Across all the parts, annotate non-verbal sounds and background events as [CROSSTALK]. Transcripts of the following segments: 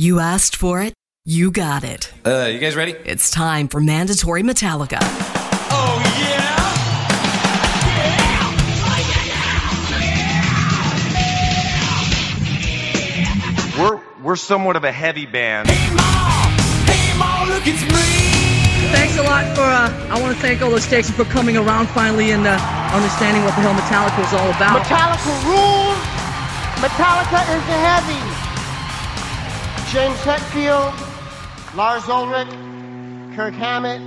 You asked for it, you got it. Uh, you guys ready? It's time for Mandatory Metallica. Oh, yeah! We're we're somewhat of a heavy band. Hey, Ma! Hey, Ma, look, it's me! Thanks a lot for, uh, I want to thank all the stations for coming around finally and uh, understanding what the hell Metallica is all about. Metallica rules. Metallica is the heavy. James Hetfield, Lars Ulrich, Kirk Hammett,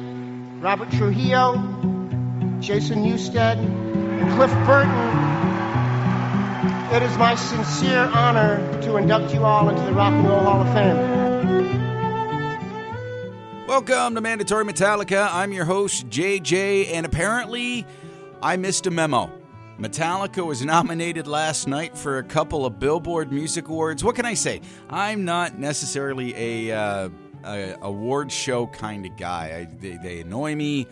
Robert Trujillo, Jason Newsted, and Cliff Burton. It is my sincere honor to induct you all into the Rock and Roll Hall of Fame. Welcome to Mandatory Metallica. I'm your host, JJ, and apparently I missed a memo. Metallica was nominated last night for a couple of Billboard Music Awards. What can I say? I'm not necessarily a, uh, a award show kind of guy. I, they, they annoy me.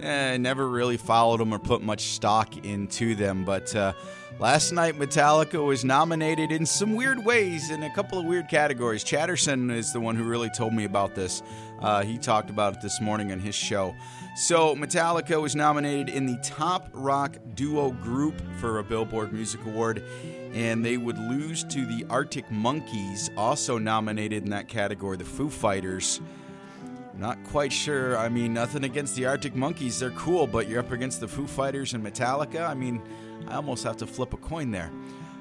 Eh, never really followed them or put much stock into them, but uh, last night Metallica was nominated in some weird ways in a couple of weird categories. Chatterson is the one who really told me about this. Uh, he talked about it this morning on his show. So, Metallica was nominated in the Top Rock Duo Group for a Billboard Music Award, and they would lose to the Arctic Monkeys, also nominated in that category, the Foo Fighters. Not quite sure. I mean, nothing against the Arctic Monkeys. They're cool, but you're up against the Foo Fighters and Metallica. I mean, I almost have to flip a coin there.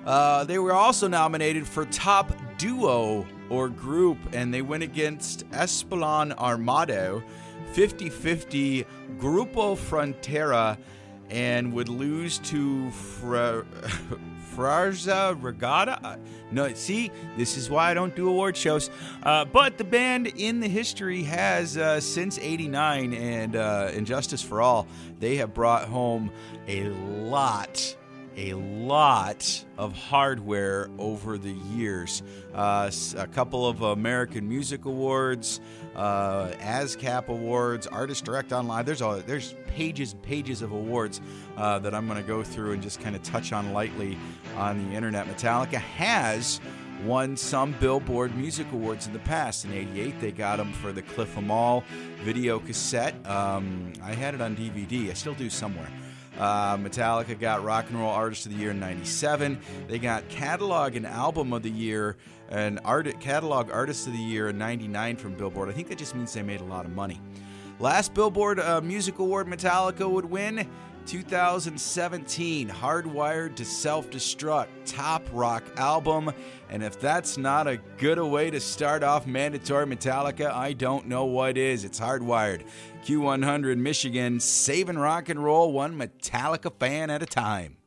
Uh, they were also nominated for Top Duo or Group, and they went against Eslabon Armado, 50 50 Grupo Frontera, and would lose to Fra- [LAUGHS] Frarza Regatta. Uh, No, see, this is why I don't do award shows. Uh, but the band in the history has, uh, since 89 and uh, And Justice for All, they have brought home a lot a lot of hardware over the years. Uh, a couple of American Music Awards, uh, ASCAP Awards, Artist Direct Online. There's a, there's pages pages of awards uh, that I'm going to go through and just kind of touch on lightly on the internet. Metallica has won some Billboard Music Awards in the past. In '88, they got them for the Cliff 'Em All video cassette. Um, I had it on DVD. I still do somewhere. Uh, Metallica got Rock and Roll Artist of the Year in '97. They got Catalog and Album of the Year and art- Catalog Artist of the Year in '99 from Billboard. I think that just means they made a lot of money. Last Billboard uh, Music Award Metallica would win 2017 Hardwired to Self Destruct Top Rock Album. And if that's not a good way to start off mandatory Metallica, I don't know what is. It's Hardwired. Q100 Michigan, saving rock and roll one Metallica fan at a time.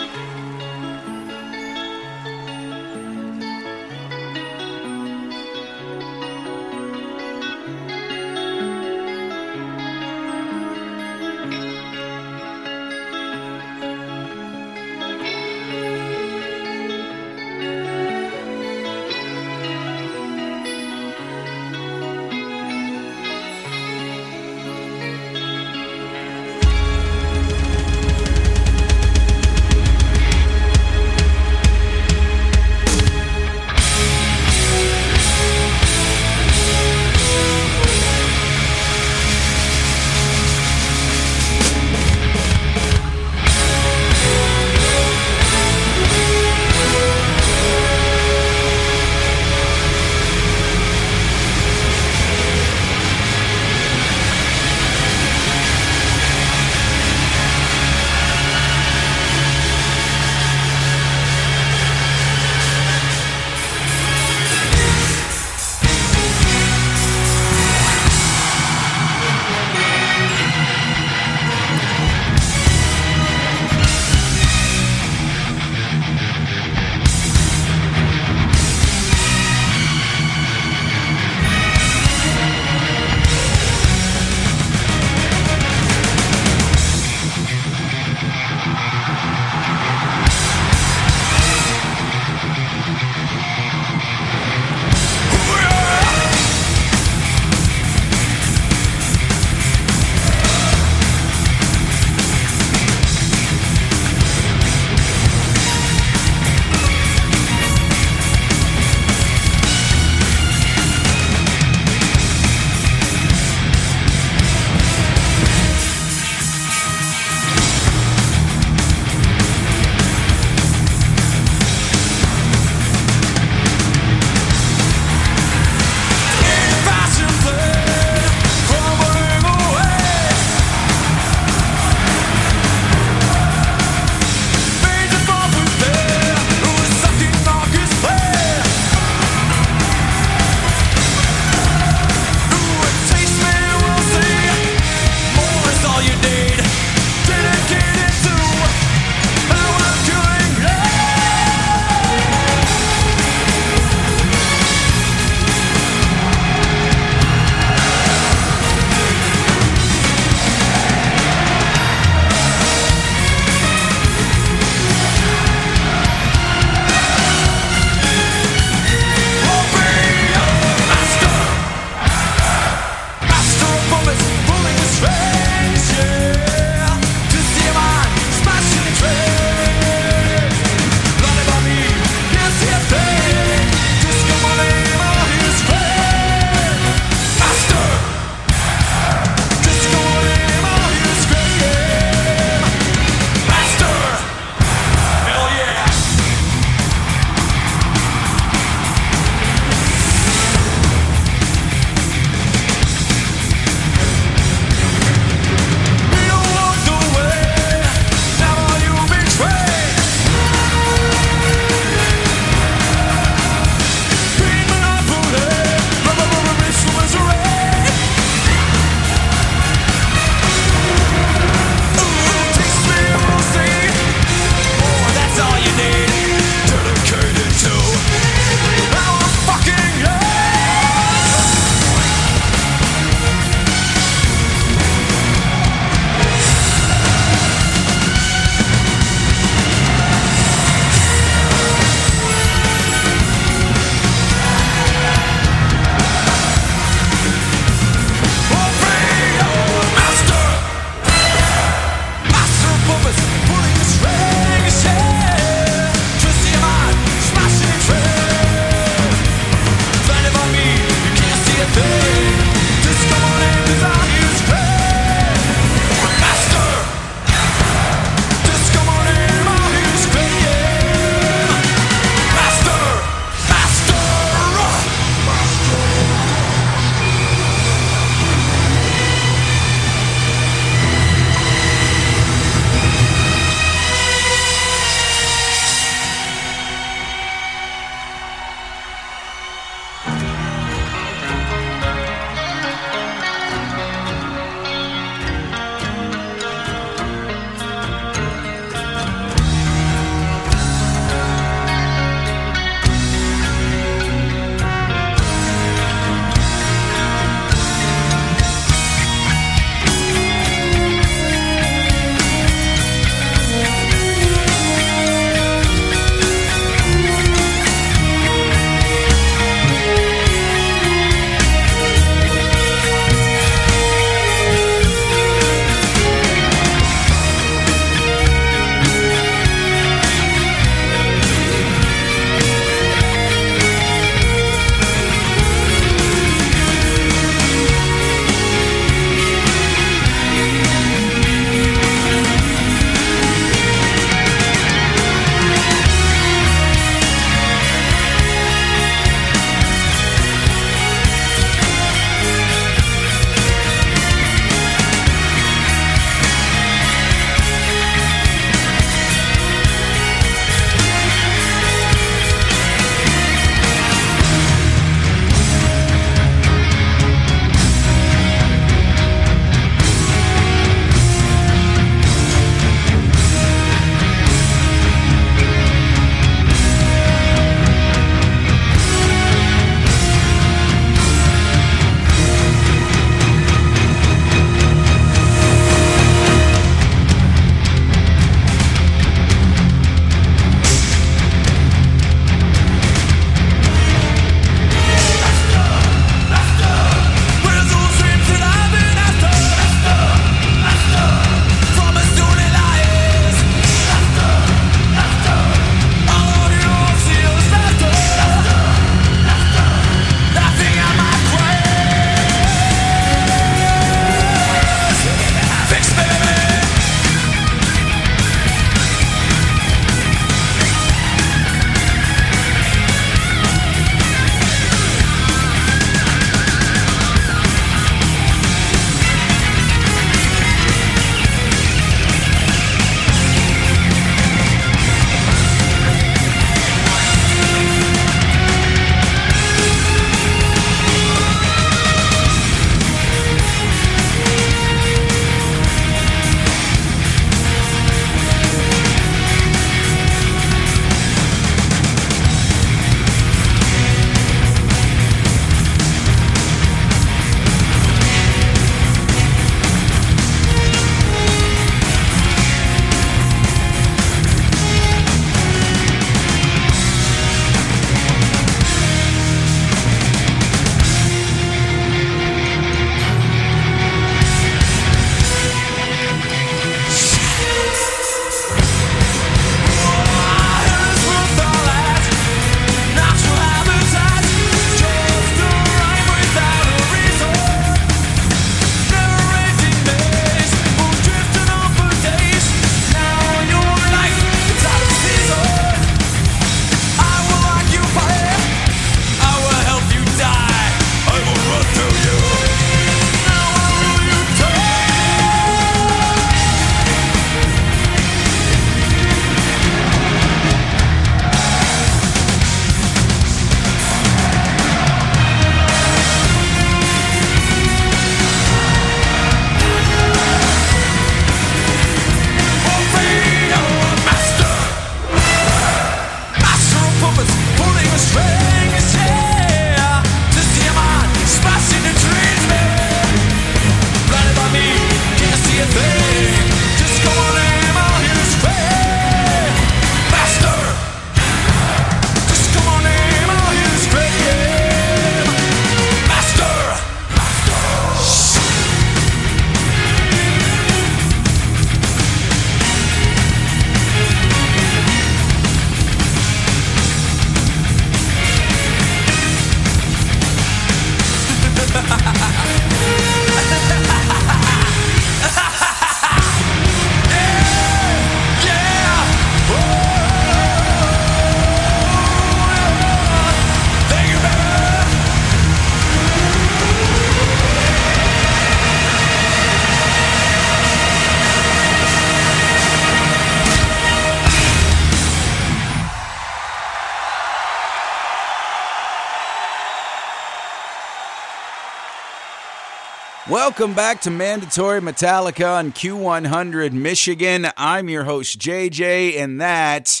Welcome back to Mandatory Metallica on Q100 Michigan. I'm your host JJ, and that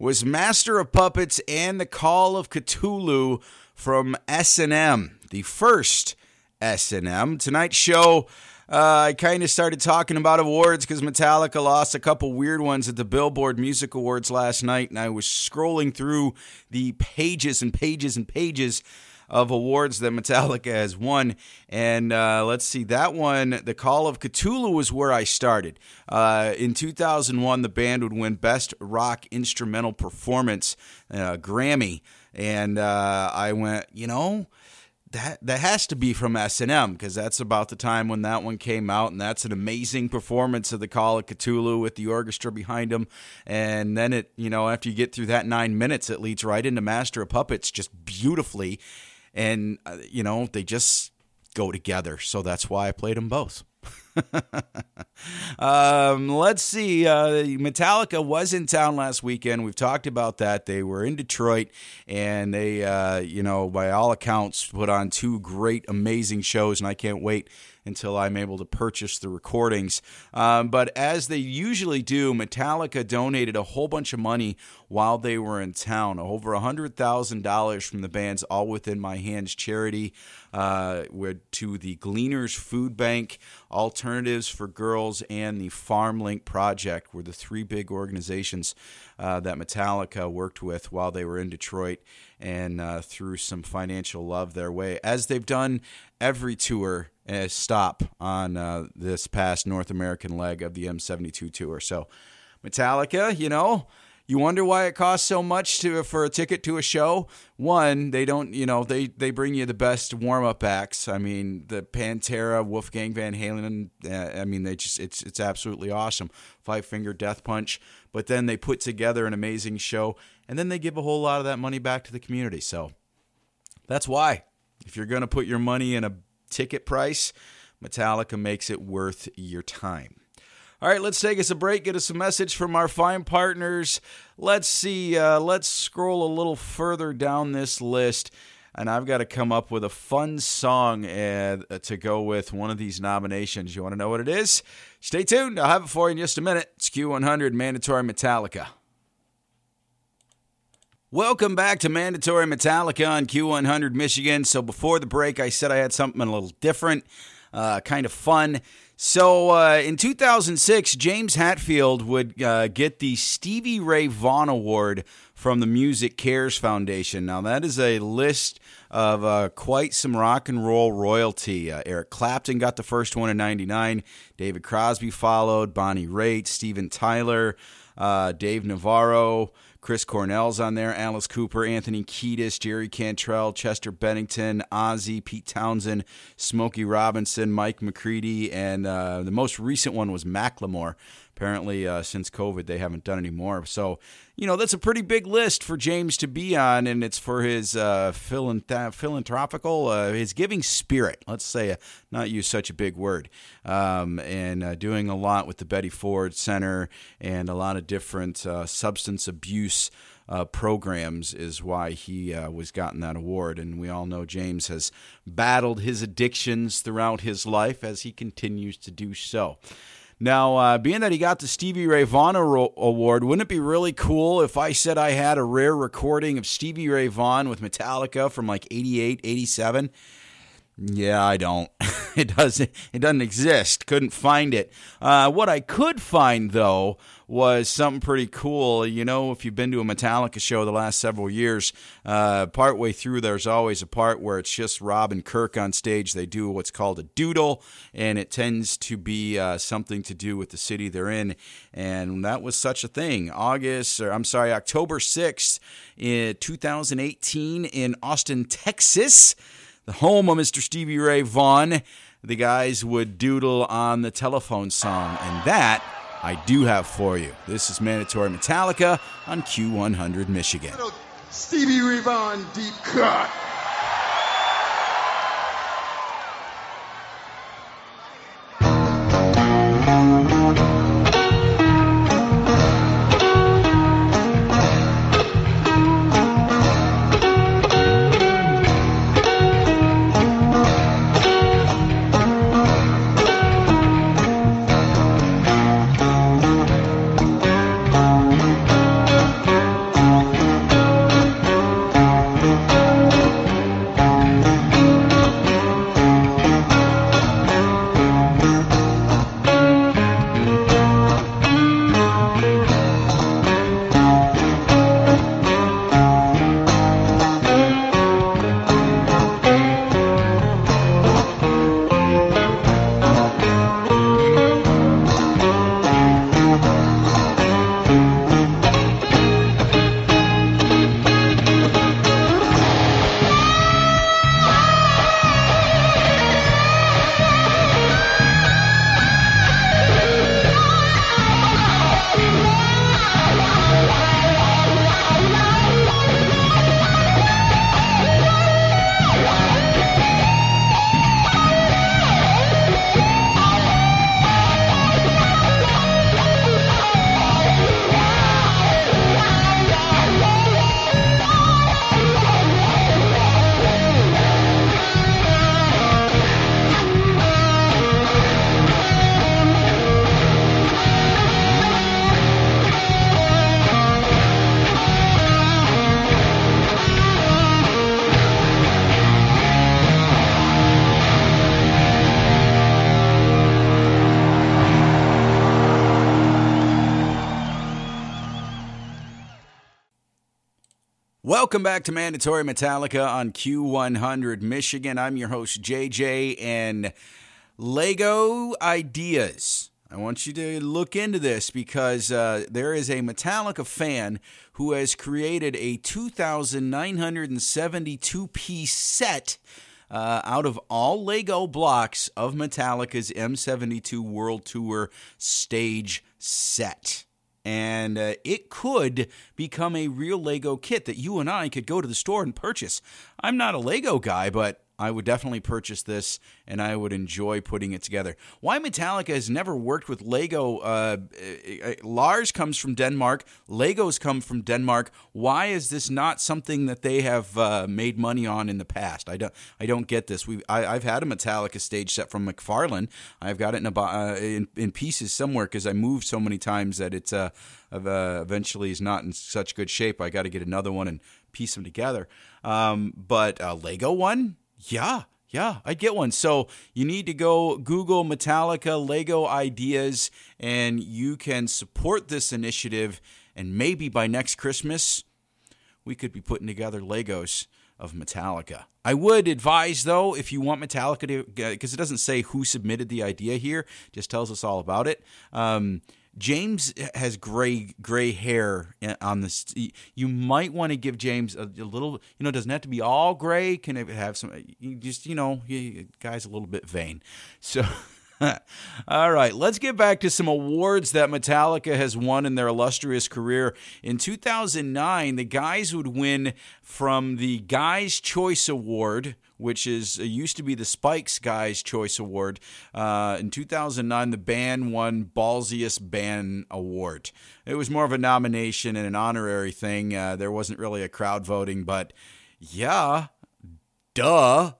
was Master of Puppets and the Call of Cthulhu from S&M, the first S&M. Tonight's show, uh, I kind of started talking about awards because Metallica lost a couple weird ones at the Billboard Music Awards last night, and I was scrolling through the pages and pages and pages of awards that Metallica has won. And uh, let's see, that one, The Call of Cthulhu, was where I started. Uh, in 2001, the band would win Best Rock Instrumental Performance, uh, Grammy. And uh, I went, you know, that that has to be from S&M because that's about the time when that one came out and that's an amazing performance of the Call of Cthulhu with the orchestra behind him and then it you know after you get through that 9 minutes it leads right into Master of Puppets just beautifully and uh, you know they just go together. So that's why I played them both. [LAUGHS] um, let's see. Uh, Metallica was in town last weekend. We've talked about that. They were in Detroit, and they, uh, you know, by all accounts, put on two great, amazing shows. And I can't wait until I'm able to purchase the recordings. Um, but as they usually do, Metallica donated a whole bunch of money while they were in town. Over $100,000 from the band's All Within My Hands charity uh, to the Gleaners Food Bank, Alternatives for Girls, and the FarmLink Project were the three big organizations uh, that Metallica worked with while they were in Detroit and uh, threw some financial love their way, as they've done every tour uh, stop on uh, this past North American leg of the M72 tour. So, Metallica, you know, you wonder why it costs so much to for a ticket to a show. One, they don't, you know, they they bring you the best warm up acts. I mean, the Pantera, Wolfgang Van Halen. Uh, I mean, they just it's it's absolutely awesome. Five Finger Death Punch. But then they put together an amazing show, and then they give a whole lot of that money back to the community. So that's why. If you're going to put your money in a ticket price, Metallica makes it worth your time. All right, let's take us a break, get us a message from our fine partners. Let's see, uh, let's scroll a little further down this list. And I've got to come up with a fun song uh, to go with one of these nominations. You want to know what it is? Stay tuned. I'll have it for you in just a minute. It's Q100 Mandatory Metallica. Welcome back to Mandatory Metallica on Q100 Michigan. So before the break, I said I had something a little different, uh, kind of fun. So uh, in 2006, James Hetfield would uh, get the Stevie Ray Vaughan Award from the MusiCares Foundation. Now, that is a list of uh, quite some rock and roll royalty. Uh, Eric Clapton got the first one in 99, David Crosby followed, Bonnie Raitt, Steven Tyler, uh, Dave Navarro. Chris Cornell's on there, Alice Cooper, Anthony Kiedis, Jerry Cantrell, Chester Bennington, Ozzy, Pete Townshend, Smokey Robinson, Mike McCready, and uh, the most recent one was Macklemore. Apparently, uh, since COVID, they haven't done any more. So, you know, that's a pretty big list for James to be on, and it's for his uh, philanth- philanthropical, uh, his giving spirit. Let's say, uh, not use such a big word, um, and uh, doing a lot with the Betty Ford Center and a lot of different uh, substance abuse. Uh, programs is why he uh, was gotten that award. And we all know James has battled his addictions throughout his life as he continues to do so. Now, uh, being that he got the Stevie Ray Vaughan Award, wouldn't it be really cool if I said I had a rare recording of Stevie Ray Vaughan with Metallica from like 88, 87? Yeah, I don't. [LAUGHS] it doesn't. It doesn't exist. Couldn't find it. Uh, what I could find though was something pretty cool. You know, if you've been to a Metallica show the last several years, uh, partway through there's always a part where it's just Rob and Kirk on stage. They do what's called a doodle, and it tends to be uh, something to do with the city they're in. And that was such a thing. August, or I'm sorry, October 6th in 2018 in Austin, Texas, the home of Mr. Stevie Ray Vaughan. The guys would doodle on the telephone song, and that I do have for you. This is Mandatory Metallica on Q100 Michigan. Stevie Ray Vaughan deep cut. Welcome back to Mandatory Metallica on Q100 Michigan. I'm your host, JJ, and Lego Ideas. I want you to look into this because uh, there is a Metallica fan who has created a 2,972 piece set uh, out of all Lego blocks of Metallica's M72 World Tour stage set and uh, it could become a real Lego kit that you and I could go to the store and purchase. I'm not a Lego guy, but I would definitely purchase this and I would enjoy putting it together. Why Metallica has never worked with Lego? Uh, uh, Lars comes from Denmark, Legos come from Denmark. Why is this not something that they have uh, made money on in the past? I don't, I don't get this. We, I, have had a Metallica stage set from McFarlane. I've got it in, a, uh, in, in pieces somewhere because I moved so many times that it's uh, eventually is not in such good shape. I got to get another one and piece them together. Um, but a Lego one yeah, yeah, I'd get one. So you need to go Google Metallica Lego ideas and you can support this initiative. And maybe by next Christmas, we could be putting together Legos of Metallica. I would advise, though, if you want Metallica to, because it doesn't say who submitted the idea here, just tells us all about it. Um, James has gray gray hair on this. You might want to give James a, a, little. You know, doesn't have to be all gray. Can it have some? Just you know, he, guy's a little bit vain. So. [LAUGHS] All right, let's get back to some awards that Metallica has won in their illustrious career. In 2009, the guys would win from the Guys Choice Award, which is uh, used to be the Spikes Guys Choice Award. Uh, in 2009, the band won Ballsiest Band Award. It was more of a nomination and an honorary thing. Uh, there wasn't really a crowd voting, but yeah, duh.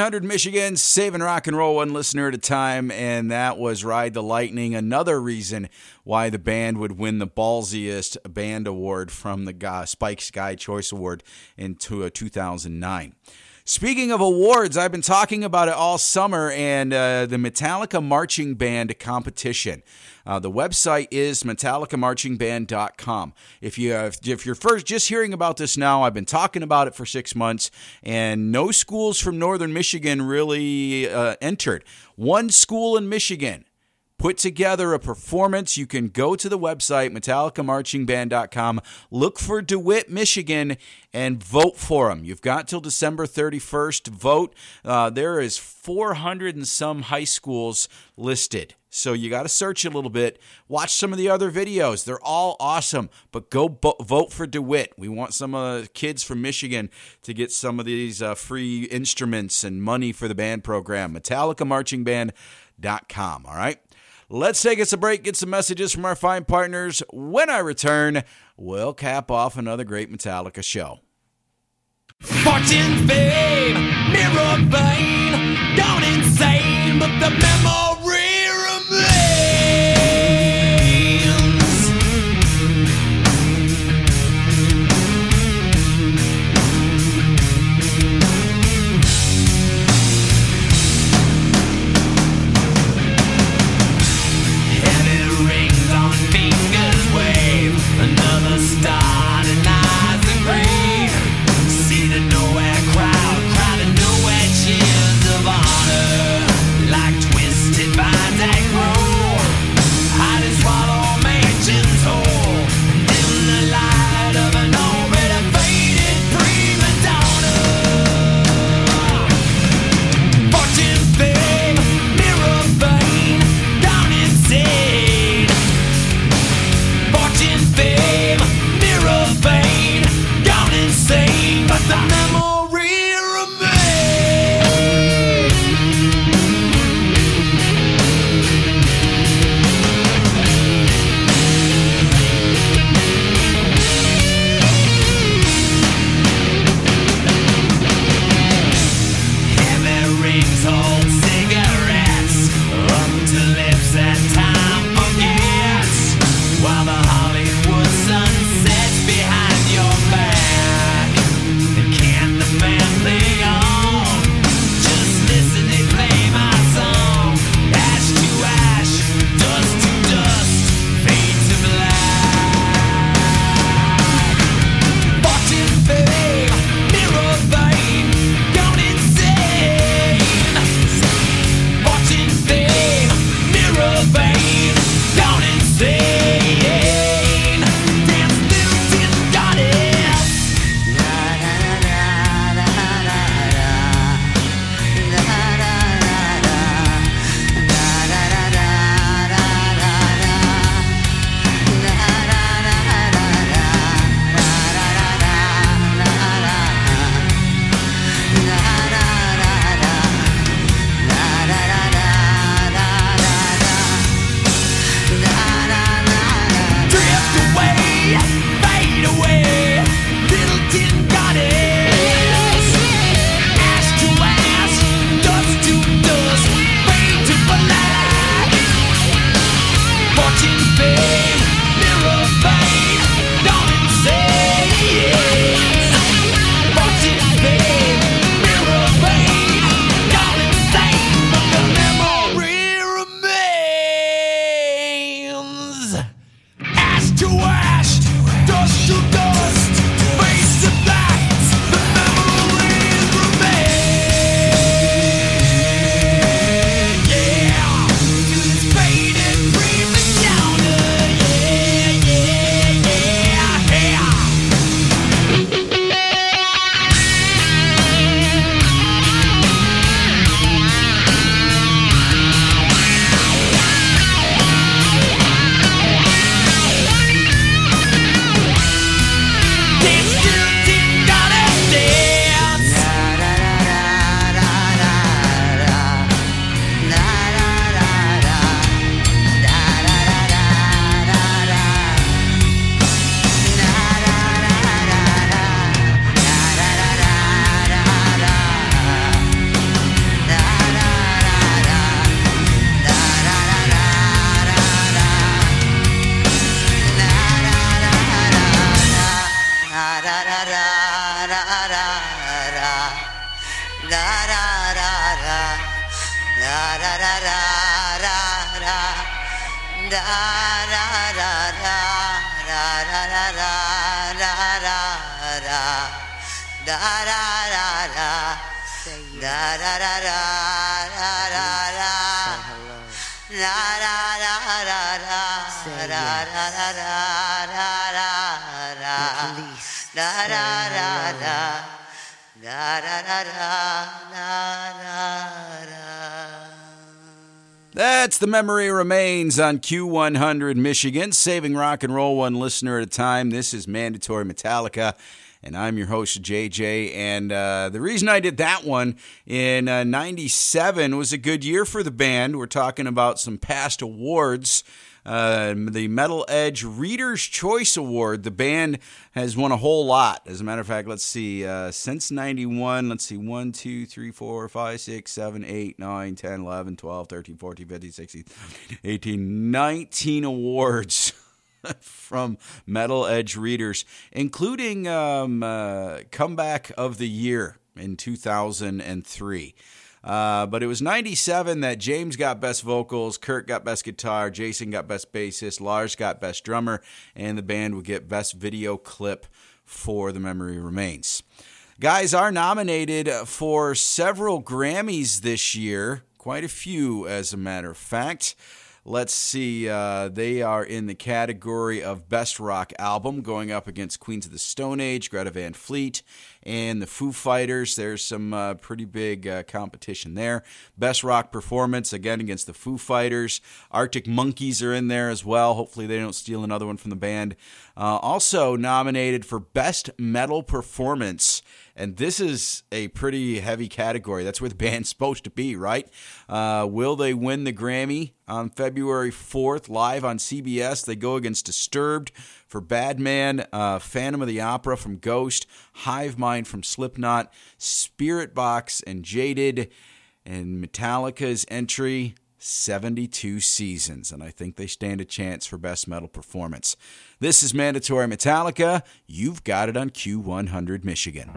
100 Michigan, saving rock and roll one listener at a time, and that was Ride the Lightning. Another reason why the band would win the ballsiest band award from the Spike Guys Choice Award in 2009. Speaking of awards, I've been talking about it all summer and uh, the Metallica Marching Band competition. Uh, the website is metallicamarchingband.com. If you have, if you're first just hearing about this now, I've been talking about it for six months, and no schools from Northern Michigan really uh, entered. One school in Michigan put together a performance. You can go to the website, metallicamarchingband.com, look for DeWitt, Michigan, and vote for them. You've got till December 31st to vote. Uh, there is 400 and some high schools listed. So you got to search a little bit. Watch some of the other videos. They're all awesome. But go bo- vote for DeWitt. We want some uh, kids from Michigan to get some of these uh, free instruments and money for the band program. MetallicaMarchingBand.com. All right. Let's take us a break, get some messages from our fine partners. When I return, we'll cap off another great Metallica show. Fortune, fame, mirror vain, gone insane, but the memory the memory remains on Q100 Michigan, saving rock and roll one listener at a time. This is Mandatory Metallica, and I'm your host, JJ. And uh, the reason I did that one in uh, 97 was a good year for the band. We're talking about some past awards. Uh, the Metal Edge Reader's Choice Award. The band has won a whole lot. As a matter of fact, let's see, uh, since 91, let's see, 1, 2, 3, 4, 5, 6, 7, 8, 9, 10, 11, 12, 13, 14, 15, 16, 18, 19 awards. [LAUGHS] from Metal Edge readers, including um, uh, Comeback of the Year in 2003. Uh, but it was 97 that James got best vocals, Kirk got best guitar, Jason got best bassist, Lars got best drummer, and the band would get best video clip for The Memory Remains. Guys are nominated for several Grammys this year, quite a few, as a matter of fact. Let's see. Uh, they are in the category of Best Rock Album, going up against Queens of the Stone Age, Greta Van Fleet, and the Foo Fighters. There's some uh, pretty big uh, competition there. Best Rock Performance, again, against the Foo Fighters. Arctic Monkeys are in there as well. Hopefully, they don't steal another one from the band. Uh, also nominated for Best Metal Performance and this is a pretty heavy category. That's where the band's [LAUGHS] supposed to be, right? Uh, will they win the Grammy on February 4th live on CBS? They go against Disturbed for Badman, uh, Phantom of the Opera from Ghost, Hive Mind from Slipknot, Spiritbox and Jaded, and Metallica's entry 72 seasons, and I think they stand a chance for Best Metal Performance. This is Mandatory Metallica. You've got it on Q100 Michigan.